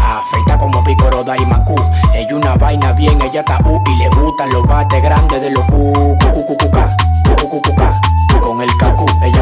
Afeita como Picoro Daimaku. Ella una vaina bien, ella tabú y le gustan los bates grandes de los cu, cu, cu, cu, cu, cu, cu, cu. Con el cacu, ella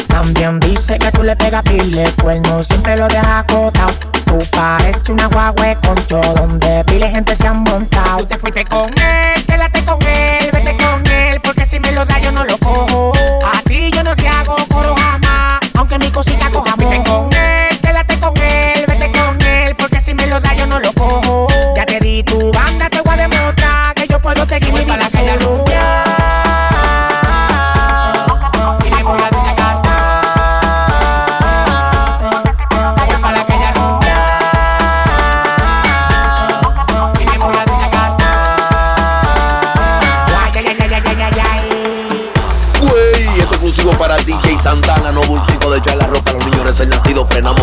También dice que tú le pegas pile, no siempre lo dejas acotado. Tú pareces una guagüe con todo donde pile gente se han montado. tú te fuiste con él, quédate con él, vete con él, porque si me lo da yo no lo cojo. A ti yo no te hago coro jamás, aunque mi cosita coja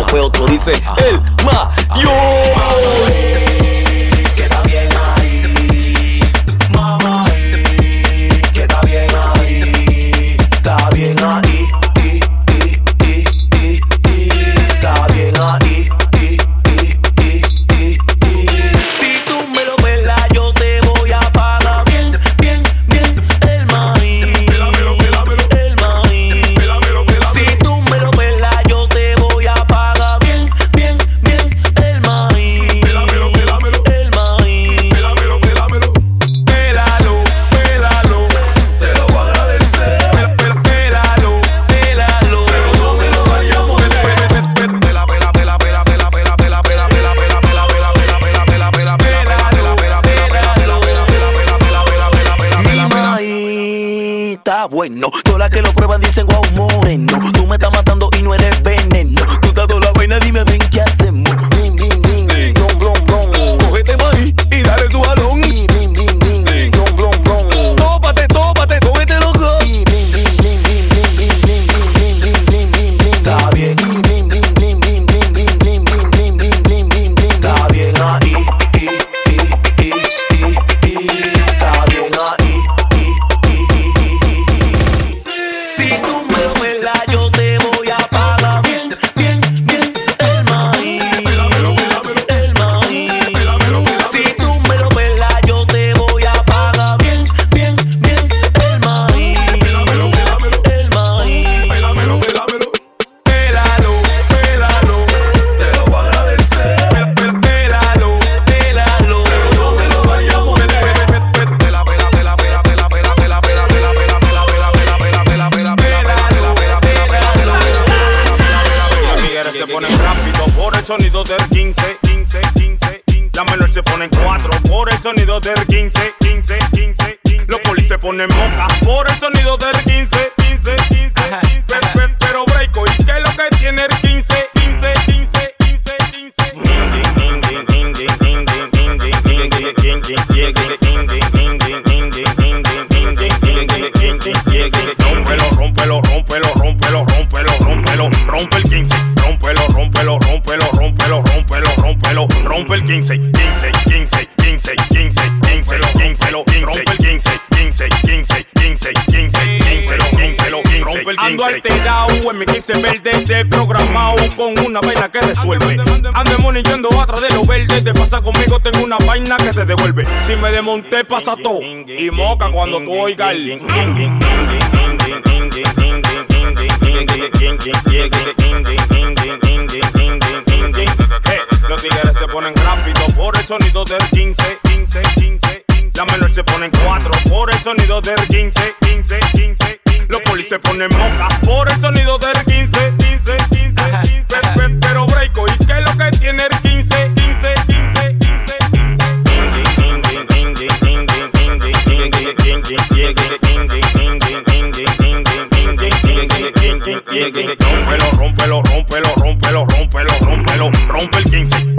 fue otro, dice el mayor. Ah, bueno. Todas las que lo prueban dicen, wow, moreno. Tú me estás matando y no eres veneno. Tú estás toda la vaina, dime, ven qué haces. Por el sonido del 15, 15, 15, 15. Los polis se ponen moca por el sonido del 15, 15, 15, 15. Pero, break, ¿y qué es lo que tiene el 15, 15, 15, 15, 15? Rómpelo, rómpelo, rómpelo, rómpelo, rómpelo, rómpelo, rompe el 15, rómpelo, rómpelo, rómpelo, rómpelo, rómpelo, rompe el 15, 15, 15, 15, 15, 15, 15, rompe el 15, 15, 15, 15, 15, 15, 15, 15, Ando alterado en mi 15 verde, desprogramado con una vaina que resuelve. Ando monillando atrás de los verdes, te pasa conmigo, tengo una vaina que se devuelve. Si me desmonté, pasa todo. Y moca cuando tú oigas el. Ponen rápido por el sonido del 15, 15, 15, 15. La menor se ponen 4 por el sonido del 15, 15, 15, 15. Los polis se ponen moca por el sonido del 15, 15, 15, 15. Pero break, ¿y qué es lo que tiene el 15, 15, 15, 15? Rómpelo, rómpelo, rómpelo, rómpelo, rómpelo, rómpelo, rompe el 15,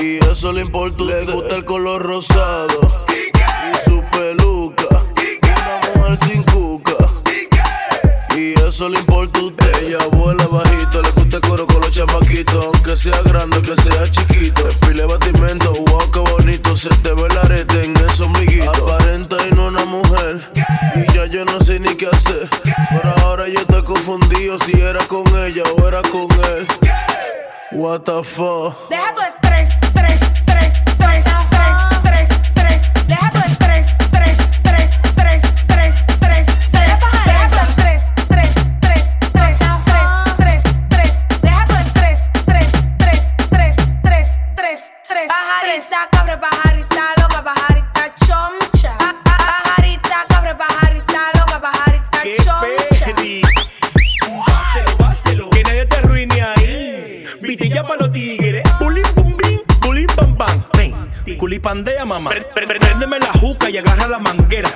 Y eso le importa. Le gusta el color rosado y su peluca. Una mujer sin cuca. Y eso le importa a usted. Ella vuela bajito, le gusta el coro con los chamaquitos. Aunque sea grande, que sea chiquito. Pile batimento, wow, qué bonito. Se te ve el arete en esos miguitos. Aparenta y no una mujer. Y ya yo no sé ni qué hacer. Por ahora yo estoy confundido si era con ella o era con él. What the fuck. Deja tu Culipandea, mamá. Préndeme la juca y agarra la manguera.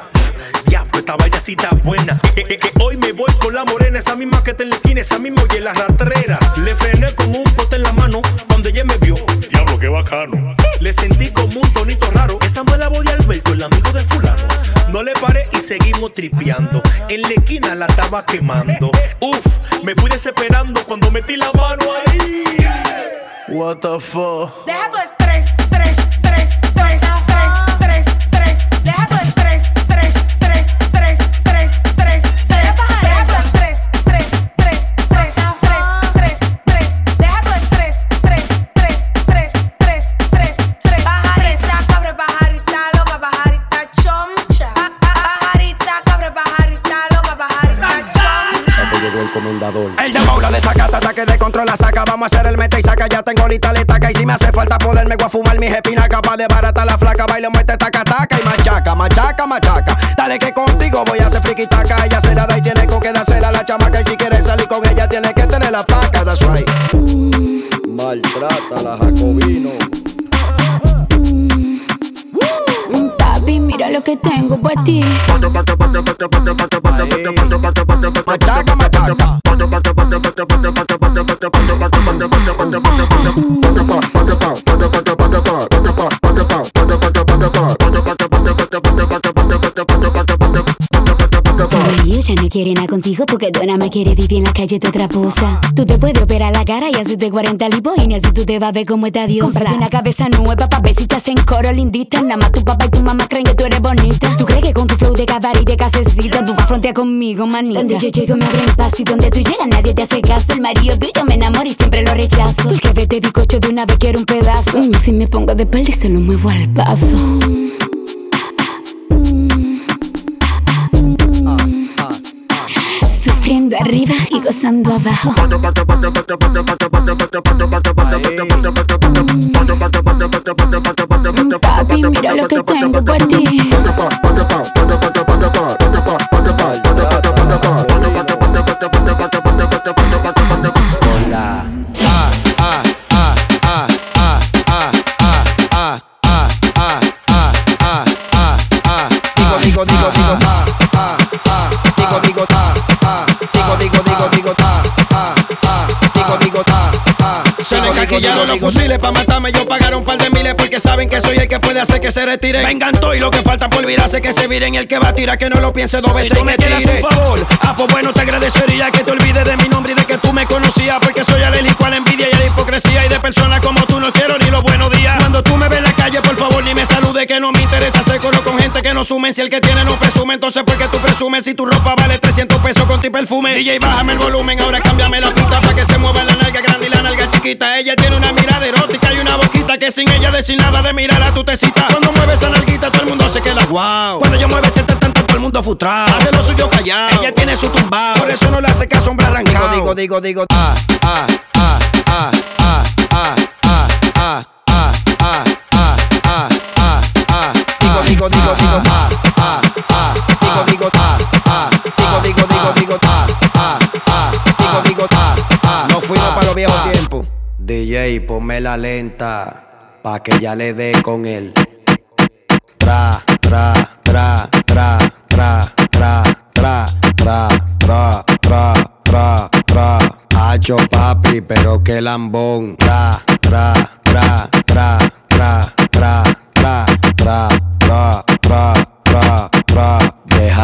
Ya, pues esta vallacita buena. Que, que- que hoy me voy con la morena, esa misma que está en la esquina, esa misma y la ratrera. Le frené con un pote en la mano cuando ella me vio. Diablo, qué bacano. Le sentí como un tonito raro. Esa fue la voz de Alberto, el amigo de fulano. No le paré y seguimos tripeando. En la esquina la estaba quemando. Uf, me fui desesperando cuando metí la mano ahí. What the fuck. Deja tu estrés, Vamos a hacer el mete y saca. Ya tengo lista la estaca. Y si me hace falta poderme voy a fumar mis espinas. Capaz de barata la flaca. Baile, muerte, taca, taca. Y machaca, machaca, machaca. Dale que contigo voy a hacer friki taca. Ella se la da y tiene con que dársela a la chamaca. Y si quieres salir con ella, tiene que tener la paca. That's right. Maltrata la Jacobino. Papi, mira lo que tengo para ti. Machaca, machaca. Ella no quiere nada contigo porque Dona me quiere vivir en la calle de otra posa. Tú te puedes operar la cara y hacerte 40 lipoínas y tú te vas a ver como esta diosa. Cómprate una cabeza nueva pa' ver si te hacen coro lindita. Nada más tu papá y tu mamá creen que tú eres bonita. ¿Tú crees que con tu flow de cabaret y de casecita tú vas frontear conmigo, manita? Donde yo llego me abren y donde tú llegas nadie te hace caso. El marido tuyo me enamora y siempre lo rechazo. El jefe de bicocho de una vez quiero un pedazo. Mm, si me pongo de espalda se lo muevo al paso. Arriba y gozando abajo. Papi, mira lo que tengo por ti. Digo, caquillaron digo, los fusiles para matarme. Yo pagaron un par de miles porque saben que soy el que puede hacer que se retire. Vengan todos y lo que falta por virarse que se viren. Y el que va a tirar que no lo piense dos veces. Si tú me quieres un favor, ah, pues bueno, te agradecería que te olvides de mi nombre y de que tú me conocías. Porque soy alérgico a la envidia y a la hipocresía. Y de personas como tú no quiero ni los buenos me salude que no me interesa hacer coro con gente que no sumen. Si el que tiene no presume, entonces porque tú presumes. Si tu ropa vale 300 pesos con tu perfume. DJ, bájame el volumen, ahora cámbiame la pinta para que se mueva la nalga grande y la nalga chiquita. Ella tiene una mirada erótica y una boquita que sin ella decir nada de mirar a tu tecita. Cuando mueves esa nalguita, todo el mundo se queda guau. Wow. Cuando yo mueve ese tanto, todo el mundo frustrado. Hace lo suyo callado, ella tiene su tumbado. Por eso no le hace que sombra arrancado. Digo, digo, digo, digo. Ah, ah, ah, ah, ah, ah, ah, ah. ah. Digo, digo, digo, ah, ah, ah. Digo, digo, ah, ah. Digo, digo, digo, digo, ah, ah, ah. Digo, digo, ah, ah. Nos fuimos para los viejos tiempos. DJ, ponme la lenta pa' que ya le dé con él. Tra, tra, tra, tra, tra, tra, tra, tra, tra, tra, tra, tra. Hacho papi, pero qué lambón. Tra, tra, tra, tra, tra, tra, tra,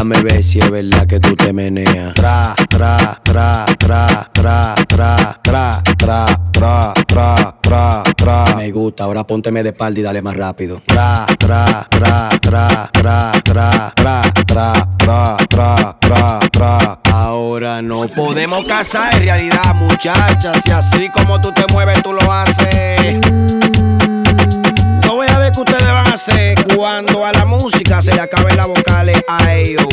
Déjame ver si es verdad que tú te meneas. Tra, tra, tra, tra, tra, tra, tra, tra, tra, tra, tra, tra. Me gusta, ahora pónteme de espalda y dale más rápido. Tra, tra, tra, tra, tra, tra, tra, tra, tra, tra, tra, tra. Ahora no podemos casar en realidad, muchachas. Si así como tú te mueves, tú lo haces. Voy a ver qué ustedes van a hacer Cuando a la música se le acaben las vocales a ellos.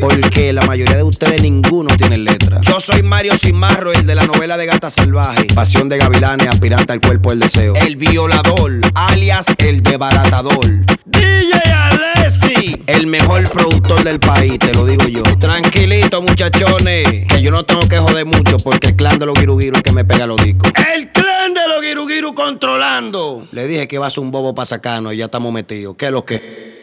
Porque la mayoría de ustedes ninguno tiene letra. Yo soy Mario Cimarro, el de la novela de Gata Salvaje. Pasión de gavilanes, aspirante al cuerpo del deseo. El violador, alias el debaratador. DJ Alessi. El mejor productor del país, te lo digo yo. Tranquilito, muchachones. Que yo no tengo que joder mucho porque el clan de los girugiru es que me pega los discos. El clan de los Girugiru controlando. Le dije que iba a un bobo para sacarnos y ya estamos metidos. ¿Qué es lo que?